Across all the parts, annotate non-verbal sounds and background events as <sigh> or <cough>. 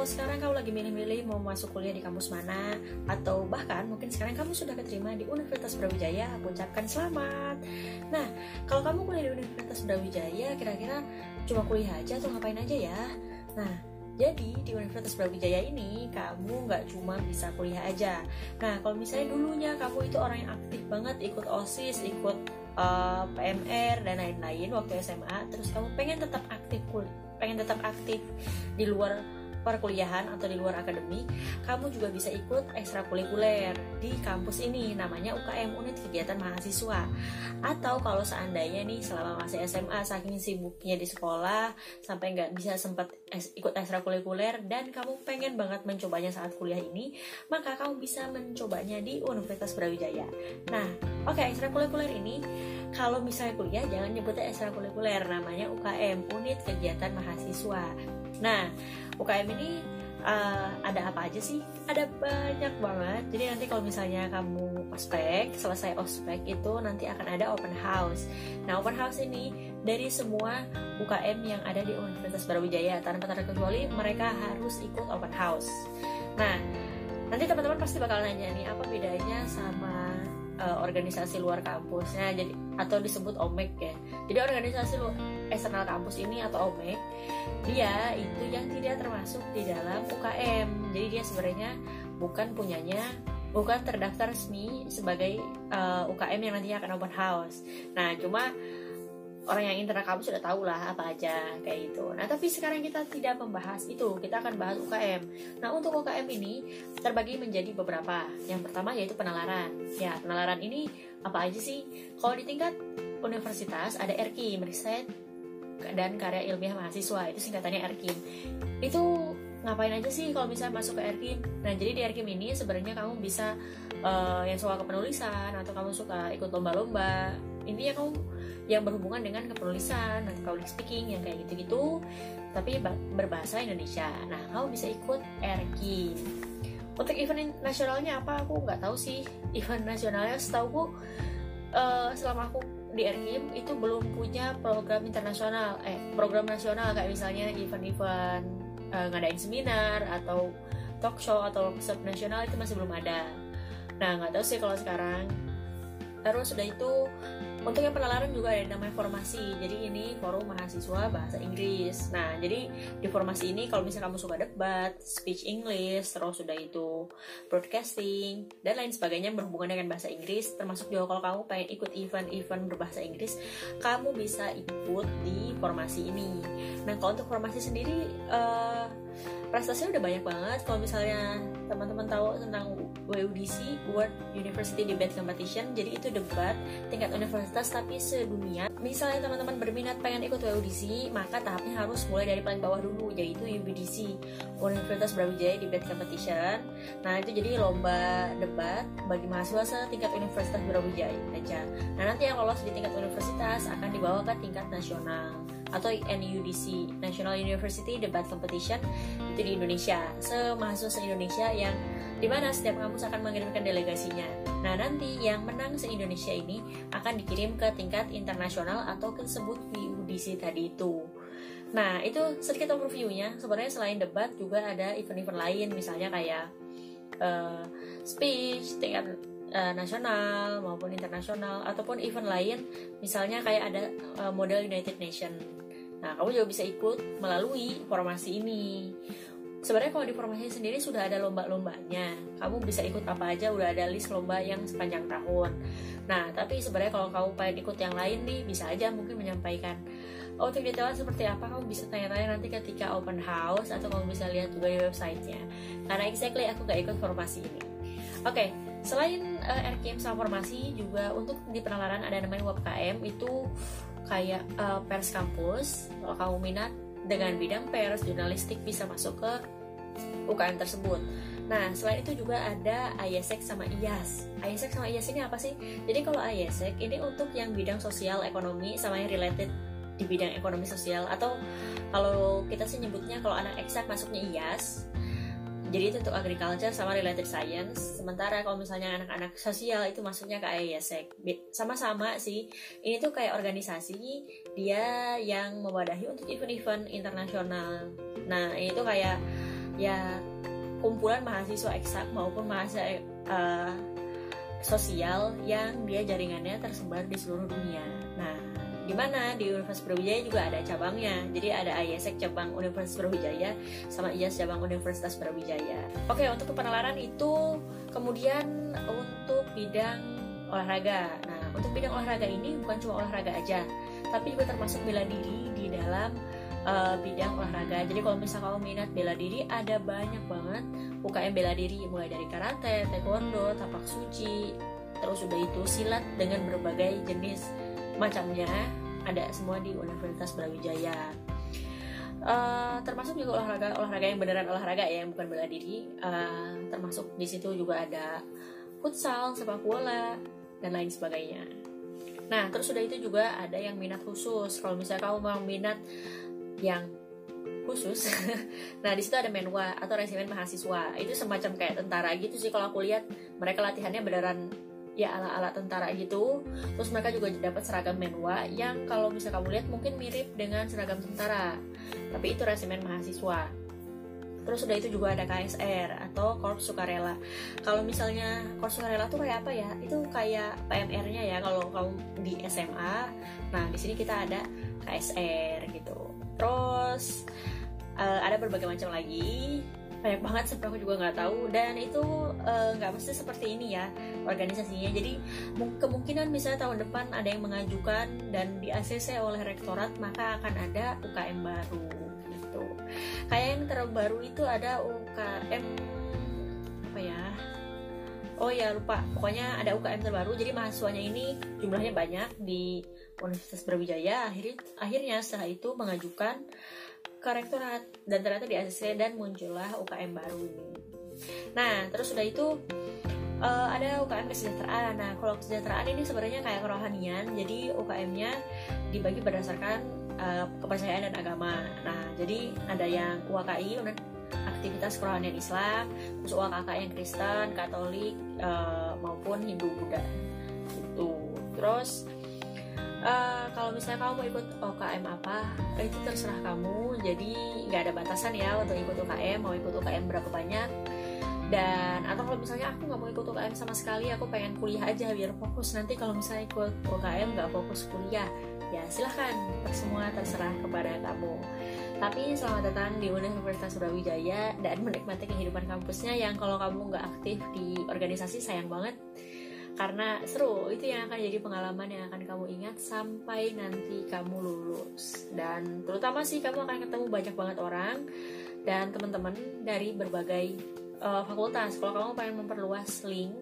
kalau sekarang kamu lagi milih-milih mau masuk kuliah di kampus mana atau bahkan mungkin sekarang kamu sudah keterima di Universitas Brawijaya, aku ucapkan selamat. Nah, kalau kamu kuliah di Universitas Brawijaya, kira-kira cuma kuliah aja atau ngapain aja ya? Nah, jadi di Universitas Brawijaya ini kamu nggak cuma bisa kuliah aja. Nah kalau misalnya dulunya kamu itu orang yang aktif banget ikut osis, ikut uh, PMR dan lain-lain waktu SMA, terus kamu pengen tetap aktif pengen tetap aktif di luar perkuliahan atau di luar akademik, kamu juga bisa ikut ekstrakurikuler di kampus ini, namanya UKM Unit Kegiatan Mahasiswa. Atau kalau seandainya nih selama masih SMA saking sibuknya di sekolah sampai nggak bisa sempat ikut ekstrakurikuler dan kamu pengen banget mencobanya saat kuliah ini, maka kamu bisa mencobanya di Universitas Brawijaya. Nah, oke okay, ekstrakurikuler ini kalau misalnya kuliah jangan nyebutnya ekstrakurikuler, namanya UKM Unit Kegiatan Mahasiswa. Nah, UKM ini uh, ada apa aja sih? Ada banyak banget. Jadi nanti kalau misalnya kamu ospek, selesai ospek itu nanti akan ada open house. Nah, open house ini dari semua UKM yang ada di Universitas Brawijaya tanpa terkecuali mereka harus ikut open house. Nah, nanti teman-teman pasti bakal nanya nih apa bedanya sama uh, organisasi luar kampusnya jadi atau disebut OMEK ya. Jadi organisasi luar eksternal kampus ini atau OMEK dia itu yang tidak termasuk di dalam UKM jadi dia sebenarnya bukan punyanya bukan terdaftar resmi sebagai uh, eh, UKM yang nantinya akan open house nah cuma orang yang internal kampus sudah tahu lah apa aja kayak gitu. Nah tapi sekarang kita tidak membahas itu, kita akan bahas UKM. Nah untuk UKM ini terbagi menjadi beberapa. Yang pertama yaitu penalaran. Ya penalaran ini apa aja sih? Kalau di tingkat universitas ada RKIM, Riset dan karya ilmiah mahasiswa itu singkatannya Erkim itu ngapain aja sih kalau misalnya masuk ke Erkim nah jadi di Erkim ini sebenarnya kamu bisa uh, yang suka kepenulisan atau kamu suka ikut lomba-lomba intinya kamu yang berhubungan dengan kepenulisan atau public speaking yang kayak gitu-gitu tapi berbahasa Indonesia. Nah kamu bisa ikut Erkim untuk event nasionalnya apa? Aku nggak tahu sih. Event nasionalnya setahu uh, selama aku di RKIM itu belum punya program internasional. Eh program nasional kayak misalnya event-event uh, ngadain seminar atau talk show atau workshop nasional itu masih belum ada. Nah nggak tahu sih kalau sekarang. Terus sudah itu untuk yang penalaran juga ada namanya formasi. Jadi ini forum mahasiswa bahasa Inggris. Nah, jadi di formasi ini kalau misalnya kamu suka debat, speech English, terus sudah itu broadcasting dan lain sebagainya berhubungan dengan bahasa Inggris, termasuk juga kalau kamu pengen ikut event-event berbahasa Inggris, kamu bisa ikut di formasi ini. Nah, kalau untuk formasi sendiri uh, prestasinya udah banyak banget kalau misalnya teman-teman tahu tentang WUDC World University Debate Competition jadi itu debat tingkat universitas tapi sedunia misalnya teman-teman berminat pengen ikut WUDC maka tahapnya harus mulai dari paling bawah dulu yaitu UBDC Universitas Brawijaya Debate Competition. Nah itu jadi lomba debat bagi mahasiswa setingkat Universitas Brawijaya aja. Nah nanti yang lolos di tingkat universitas akan dibawa ke tingkat nasional atau NUDC National University Debat Competition itu di Indonesia semahasiswa se Indonesia yang di mana setiap kampus akan mengirimkan delegasinya. Nah nanti yang menang se Indonesia ini akan dikirim ke tingkat internasional atau ke sebut UDC tadi itu. Nah itu sedikit overviewnya. Sebenarnya selain debat juga ada event-event lain misalnya kayak uh, speech tingkat uh, nasional maupun internasional ataupun event lain misalnya kayak ada uh, model United Nation Nah, kamu juga bisa ikut melalui formasi ini. Sebenarnya kalau di formasi sendiri sudah ada lomba-lombanya. Kamu bisa ikut apa aja, udah ada list lomba yang sepanjang tahun. Nah, tapi sebenarnya kalau kamu pengen ikut yang lain nih, bisa aja mungkin menyampaikan oh, untuk detailnya seperti apa kamu bisa tanya-tanya nanti ketika open house atau kamu bisa lihat juga di websitenya karena exactly aku gak ikut formasi ini oke okay, selain uh, RKM sama formasi juga untuk di penalaran ada namanya WPKM itu kayak uh, pers kampus kalau kamu minat dengan bidang pers jurnalistik bisa masuk ke UKM tersebut. Nah selain itu juga ada IESEC sama IAS IESEC sama IAS ini apa sih? Jadi kalau IESEC ini untuk yang bidang sosial ekonomi sama yang related di bidang ekonomi sosial. Atau kalau kita sih nyebutnya kalau anak eksak masuknya IAS jadi itu untuk agriculture sama related science. Sementara kalau misalnya anak-anak sosial itu masuknya ke IASEC sama-sama sih. Ini tuh kayak organisasi dia yang mewadahi untuk event-event internasional. Nah ini tuh kayak ya kumpulan mahasiswa eksak maupun mahasiswa uh, sosial yang dia jaringannya tersebar di seluruh dunia. Nah, di mana di Universitas Brawijaya juga ada cabangnya. Jadi ada IESEC cabang Universitas Brawijaya sama IAS cabang Universitas Brawijaya. Oke, untuk penalaran itu kemudian untuk bidang olahraga. Nah, untuk bidang olahraga ini bukan cuma olahraga aja, tapi juga termasuk bela diri di dalam uh, bidang olahraga. Jadi kalau misalnya kamu minat bela diri, ada banyak banget UKM bela diri mulai dari karate, taekwondo, tapak suci, terus udah itu silat dengan berbagai jenis macamnya ada semua di Universitas Brawijaya. Uh, termasuk juga olahraga olahraga yang beneran olahraga ya yang bukan bela diri uh, termasuk di situ juga ada futsal sepak bola dan lain sebagainya nah terus sudah itu juga ada yang minat khusus kalau misalnya kamu mau minat yang khusus. <laughs> nah di situ ada menwa atau resimen mahasiswa. Itu semacam kayak tentara gitu sih kalau aku lihat mereka latihannya beneran ya ala-ala tentara gitu. Terus mereka juga dapat seragam menwa yang kalau bisa kamu lihat mungkin mirip dengan seragam tentara. Tapi itu resimen mahasiswa. Terus udah itu juga ada KSR atau Korps Sukarela. Kalau misalnya Korps Sukarela tuh kayak apa ya? Itu kayak PMR-nya ya kalau kamu di SMA. Nah, di sini kita ada KSR gitu terus uh, ada berbagai macam lagi banyak banget sampai aku juga nggak tahu. Dan itu eh, nggak uh, mesti seperti ini ya organisasinya. Jadi kemungkinan misalnya tahun depan ada yang mengajukan dan di ACC oleh rektorat maka akan ada UKM baru gitu. Kayak yang terbaru itu ada UKM apa ya oh ya lupa. Pokoknya ada UKM terbaru. Jadi mahasiswanya ini jumlahnya banyak di Universitas Brawijaya. Akhirnya akhirnya setelah itu mengajukan ke rektorat. Dan ternyata di ACC dan muncullah UKM baru ini. Nah terus sudah itu uh, ada UKM kesejahteraan. Nah kalau kesejahteraan ini sebenarnya kayak kerohanian. Jadi UKM-nya dibagi berdasarkan uh, kepercayaan dan agama. Nah jadi ada yang UKI aktivitas kerohanian Islam, terus UAKK yang Kristen, Katolik uh, maupun Hindu Buddha gitu. Terus uh, kalau misalnya kamu mau ikut UKM apa, itu terserah kamu. Jadi nggak ada batasan ya untuk ikut UKM, mau ikut UKM berapa banyak. Dan atau kalau misalnya aku nggak mau ikut UKM sama sekali, aku pengen kuliah aja biar fokus. Nanti kalau misalnya ikut UKM nggak fokus kuliah, ya silahkan. Semua terserah kepada kamu. Tapi selamat datang di Universitas Brawijaya dan menikmati kehidupan kampusnya yang kalau kamu nggak aktif di organisasi sayang banget. Karena seru itu yang akan jadi pengalaman yang akan kamu ingat sampai nanti kamu lulus. Dan terutama sih kamu akan ketemu banyak banget orang dan teman-teman dari berbagai uh, fakultas. Kalau kamu pengen memperluas link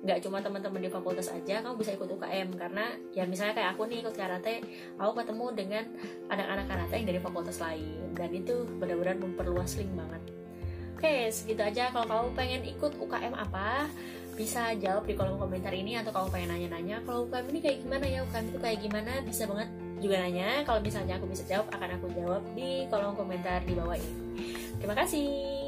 nggak cuma teman-teman di fakultas aja kamu bisa ikut UKM karena ya misalnya kayak aku nih ikut karate aku ketemu dengan anak-anak karate yang dari fakultas lain. Dan itu benar-benar memperluas link banget. Oke segitu aja. Kalau kamu pengen ikut UKM apa bisa jawab di kolom komentar ini atau kamu pengen nanya-nanya kalau UKM ini kayak gimana ya? UKM itu kayak gimana? Bisa banget juga nanya. Kalau misalnya aku bisa jawab akan aku jawab di kolom komentar di bawah ini. Terima kasih